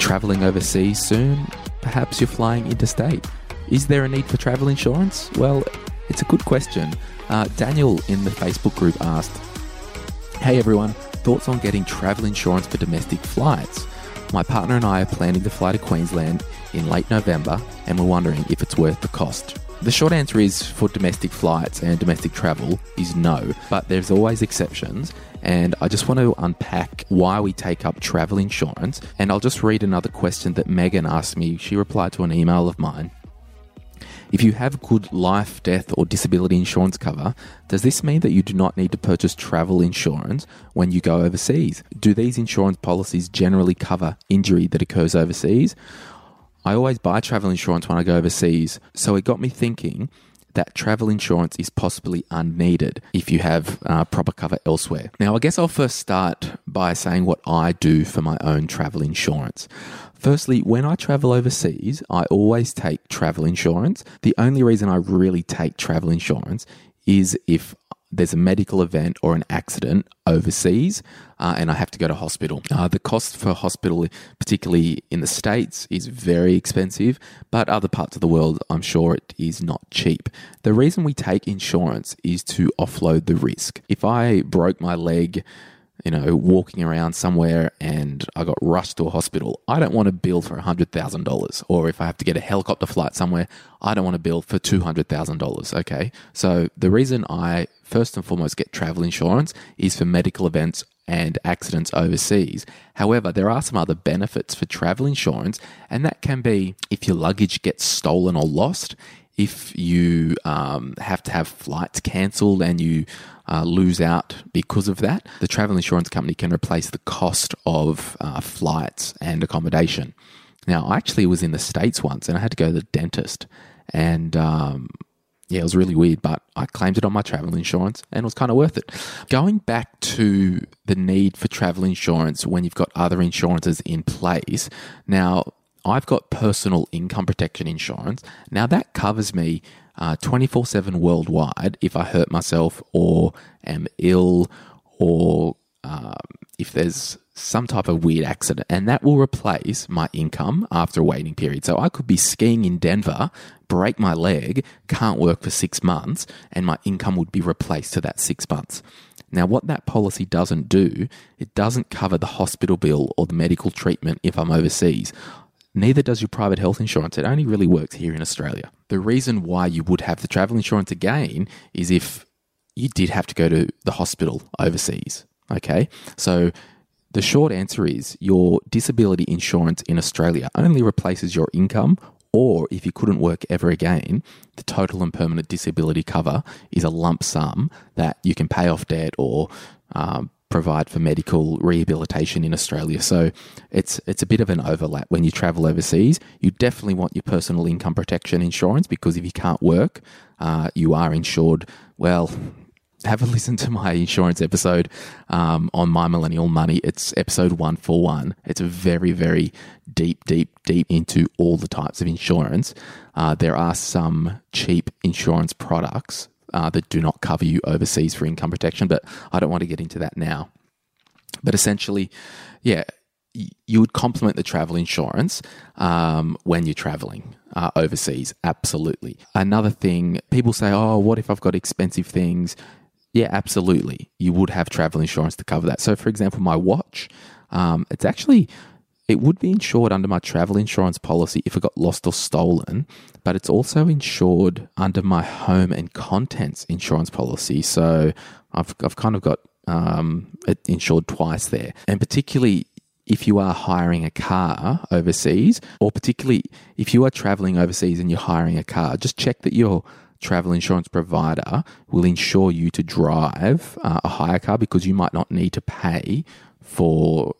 Travelling overseas soon? Perhaps you're flying interstate. Is there a need for travel insurance? Well, it's a good question. Uh, Daniel in the Facebook group asked, Hey everyone, thoughts on getting travel insurance for domestic flights? My partner and I are planning to fly to Queensland in late November and we're wondering if it's worth the cost. The short answer is for domestic flights and domestic travel is no, but there's always exceptions. And I just want to unpack why we take up travel insurance. And I'll just read another question that Megan asked me. She replied to an email of mine. If you have good life, death, or disability insurance cover, does this mean that you do not need to purchase travel insurance when you go overseas? Do these insurance policies generally cover injury that occurs overseas? I always buy travel insurance when I go overseas, so it got me thinking that travel insurance is possibly unneeded if you have uh, proper cover elsewhere. Now, I guess I'll first start by saying what I do for my own travel insurance. Firstly, when I travel overseas, I always take travel insurance. The only reason I really take travel insurance is if there's a medical event or an accident overseas uh, and I have to go to hospital. Uh, the cost for hospital, particularly in the States, is very expensive, but other parts of the world, I'm sure it is not cheap. The reason we take insurance is to offload the risk. If I broke my leg, you know, walking around somewhere and I got rushed to a hospital, I don't want to bill for $100,000. Or if I have to get a helicopter flight somewhere, I don't want to bill for $200,000. Okay. So the reason I first and foremost get travel insurance is for medical events and accidents overseas. However, there are some other benefits for travel insurance, and that can be if your luggage gets stolen or lost, if you um, have to have flights cancelled and you uh, lose out because of that, the travel insurance company can replace the cost of uh, flights and accommodation. Now, I actually was in the States once and I had to go to the dentist. And um, yeah, it was really weird, but I claimed it on my travel insurance and it was kind of worth it. Going back to the need for travel insurance when you've got other insurances in place. Now, I've got personal income protection insurance. Now, that covers me uh, 24 7 worldwide if I hurt myself or am ill or um, if there's some type of weird accident, and that will replace my income after a waiting period. So I could be skiing in Denver, break my leg, can't work for six months, and my income would be replaced to that six months. Now, what that policy doesn't do, it doesn't cover the hospital bill or the medical treatment if I'm overseas. Neither does your private health insurance. It only really works here in Australia. The reason why you would have the travel insurance again is if you did have to go to the hospital overseas. Okay. So the short answer is your disability insurance in Australia only replaces your income, or if you couldn't work ever again, the total and permanent disability cover is a lump sum that you can pay off debt or um, provide for medical rehabilitation in Australia. So it's it's a bit of an overlap when you travel overseas. You definitely want your personal income protection insurance because if you can't work, uh, you are insured. Well, have a listen to my insurance episode um, on My Millennial Money. It's episode one for one. It's a very, very deep, deep, deep into all the types of insurance. Uh, there are some cheap insurance products uh, that do not cover you overseas for income protection, but I don't want to get into that now. But essentially, yeah, you would complement the travel insurance um, when you're traveling uh, overseas. Absolutely. Another thing, people say, oh, what if I've got expensive things? Yeah, absolutely. You would have travel insurance to cover that. So, for example, my watch, um, it's actually it would be insured under my travel insurance policy if it got lost or stolen, but it's also insured under my home and contents insurance policy. So I've I've kind of got um, it insured twice there, and particularly if you are hiring a car overseas, or particularly if you are traveling overseas and you're hiring a car, just check that you're travel insurance provider will insure you to drive uh, a hire car because you might not need to pay for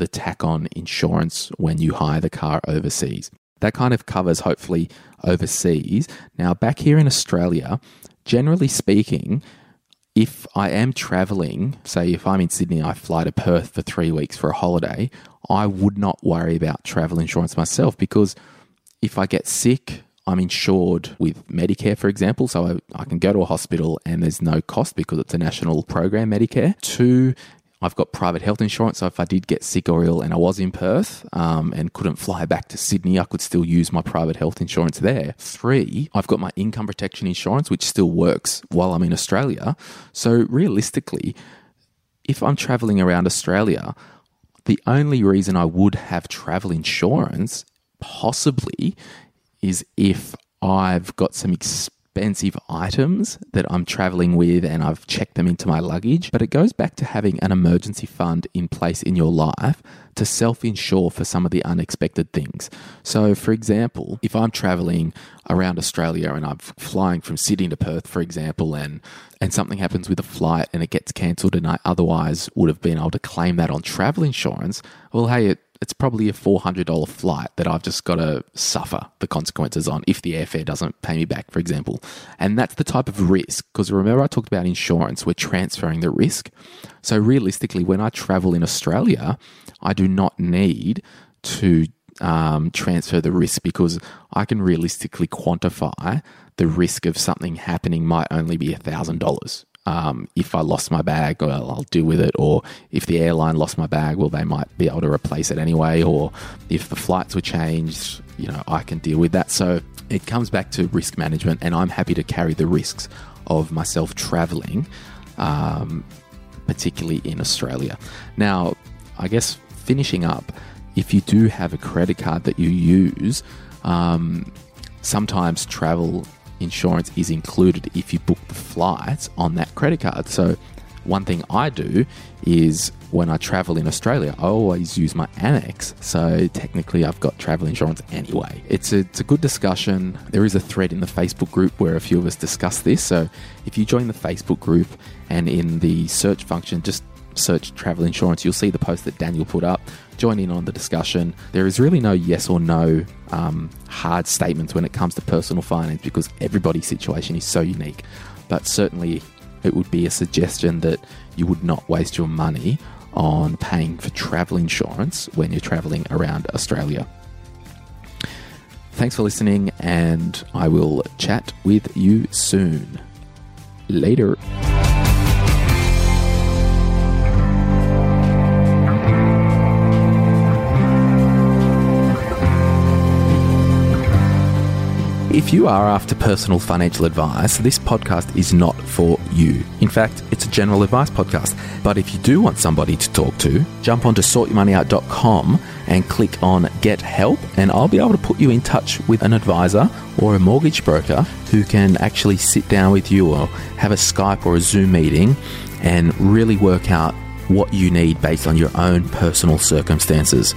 the tack on insurance when you hire the car overseas. That kind of covers hopefully overseas. Now, back here in Australia, generally speaking, if I am traveling, say if I'm in Sydney, I fly to Perth for three weeks for a holiday, I would not worry about travel insurance myself because if I get sick, I'm insured with Medicare, for example. So I, I, can go to a hospital and there's no cost because it's a national program, Medicare. Two, I've got private health insurance, so if I did get sick or ill and I was in Perth um, and couldn't fly back to Sydney, I could still use my private health insurance there. Three, I've got my income protection insurance, which still works while I'm in Australia. So realistically, if I'm traveling around Australia, the only reason I would have travel insurance possibly is if I've got some expensive items that I'm traveling with and I've checked them into my luggage. But it goes back to having an emergency fund in place in your life to self insure for some of the unexpected things. So, for example, if I'm traveling around Australia and I'm flying from Sydney to Perth, for example, and and something happens with a flight and it gets cancelled and I otherwise would have been able to claim that on travel insurance, well, hey, it it's probably a $400 flight that I've just got to suffer the consequences on if the airfare doesn't pay me back, for example. And that's the type of risk, because remember I talked about insurance, we're transferring the risk. So realistically, when I travel in Australia, I do not need to um, transfer the risk because I can realistically quantify the risk of something happening might only be $1,000 um, if I lost my bag, well, I'll deal with it. Or if the airline lost my bag, well, they might be able to replace it anyway. Or if the flights were changed, you know, I can deal with that. So it comes back to risk management, and I'm happy to carry the risks of myself traveling, um, particularly in Australia. Now, I guess finishing up, if you do have a credit card that you use, um, sometimes travel insurance is included if you book the flights on that credit card. So, one thing I do is when I travel in Australia, I always use my Amex. So technically, I've got travel insurance anyway. It's a, it's a good discussion. There is a thread in the Facebook group where a few of us discuss this. So if you join the Facebook group and in the search function, just search travel insurance, you'll see the post that Daniel put up. Join in on the discussion. There is really no yes or no um, hard statements when it comes to personal finance because everybody's situation is so unique. But certainly, it would be a suggestion that you would not waste your money on paying for travel insurance when you're traveling around Australia. Thanks for listening, and I will chat with you soon. Later. If you are after personal financial advice, this podcast is not for you. In fact, it's a general advice podcast. But if you do want somebody to talk to, jump onto sortyourmoneyout.com and click on Get Help, and I'll be able to put you in touch with an advisor or a mortgage broker who can actually sit down with you or have a Skype or a Zoom meeting and really work out what you need based on your own personal circumstances.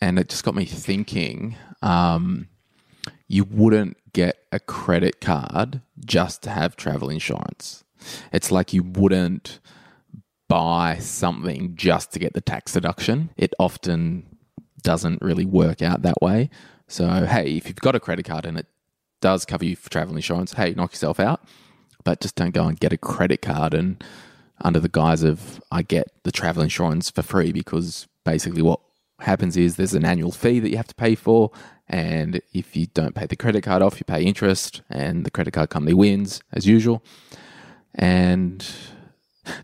and it just got me thinking um, you wouldn't get a credit card just to have travel insurance. It's like you wouldn't buy something just to get the tax deduction. It often doesn't really work out that way. So, hey, if you've got a credit card and it does cover you for travel insurance, hey, knock yourself out. But just don't go and get a credit card and under the guise of I get the travel insurance for free because basically happens is there's an annual fee that you have to pay for. And if you don't pay the credit card off, you pay interest, and the credit card company wins as usual. And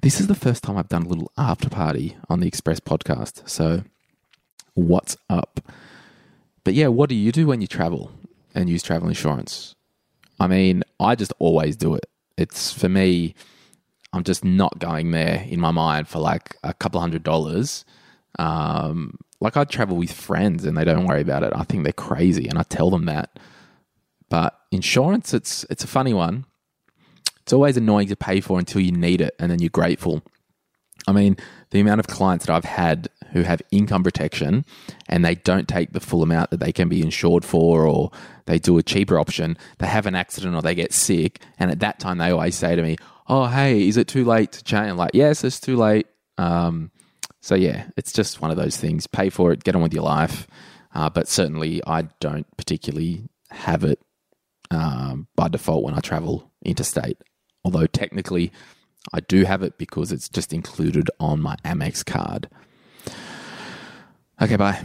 this is the first time I've done a little after party on the Express podcast. So, what's up? But yeah, what do you do when you travel and use travel insurance? I mean, I just always do it. It's for me, I'm just not going there in my mind for like a couple hundred dollars. Um, like I travel with friends and they don't worry about it. I think they're crazy, and I tell them that. But insurance, it's it's a funny one. It's always annoying to pay for until you need it, and then you're grateful. I mean, the amount of clients that I've had who have income protection and they don't take the full amount that they can be insured for, or they do a cheaper option, they have an accident or they get sick, and at that time they always say to me, "Oh, hey, is it too late to change?" I'm like, yes, it's too late. Um, so yeah, it's just one of those things. Pay for it, get on with your life. Uh, but certainly, I don't particularly have it um, by default when I travel interstate. Although technically, I do have it because it's just included on my Amex card. Okay, bye.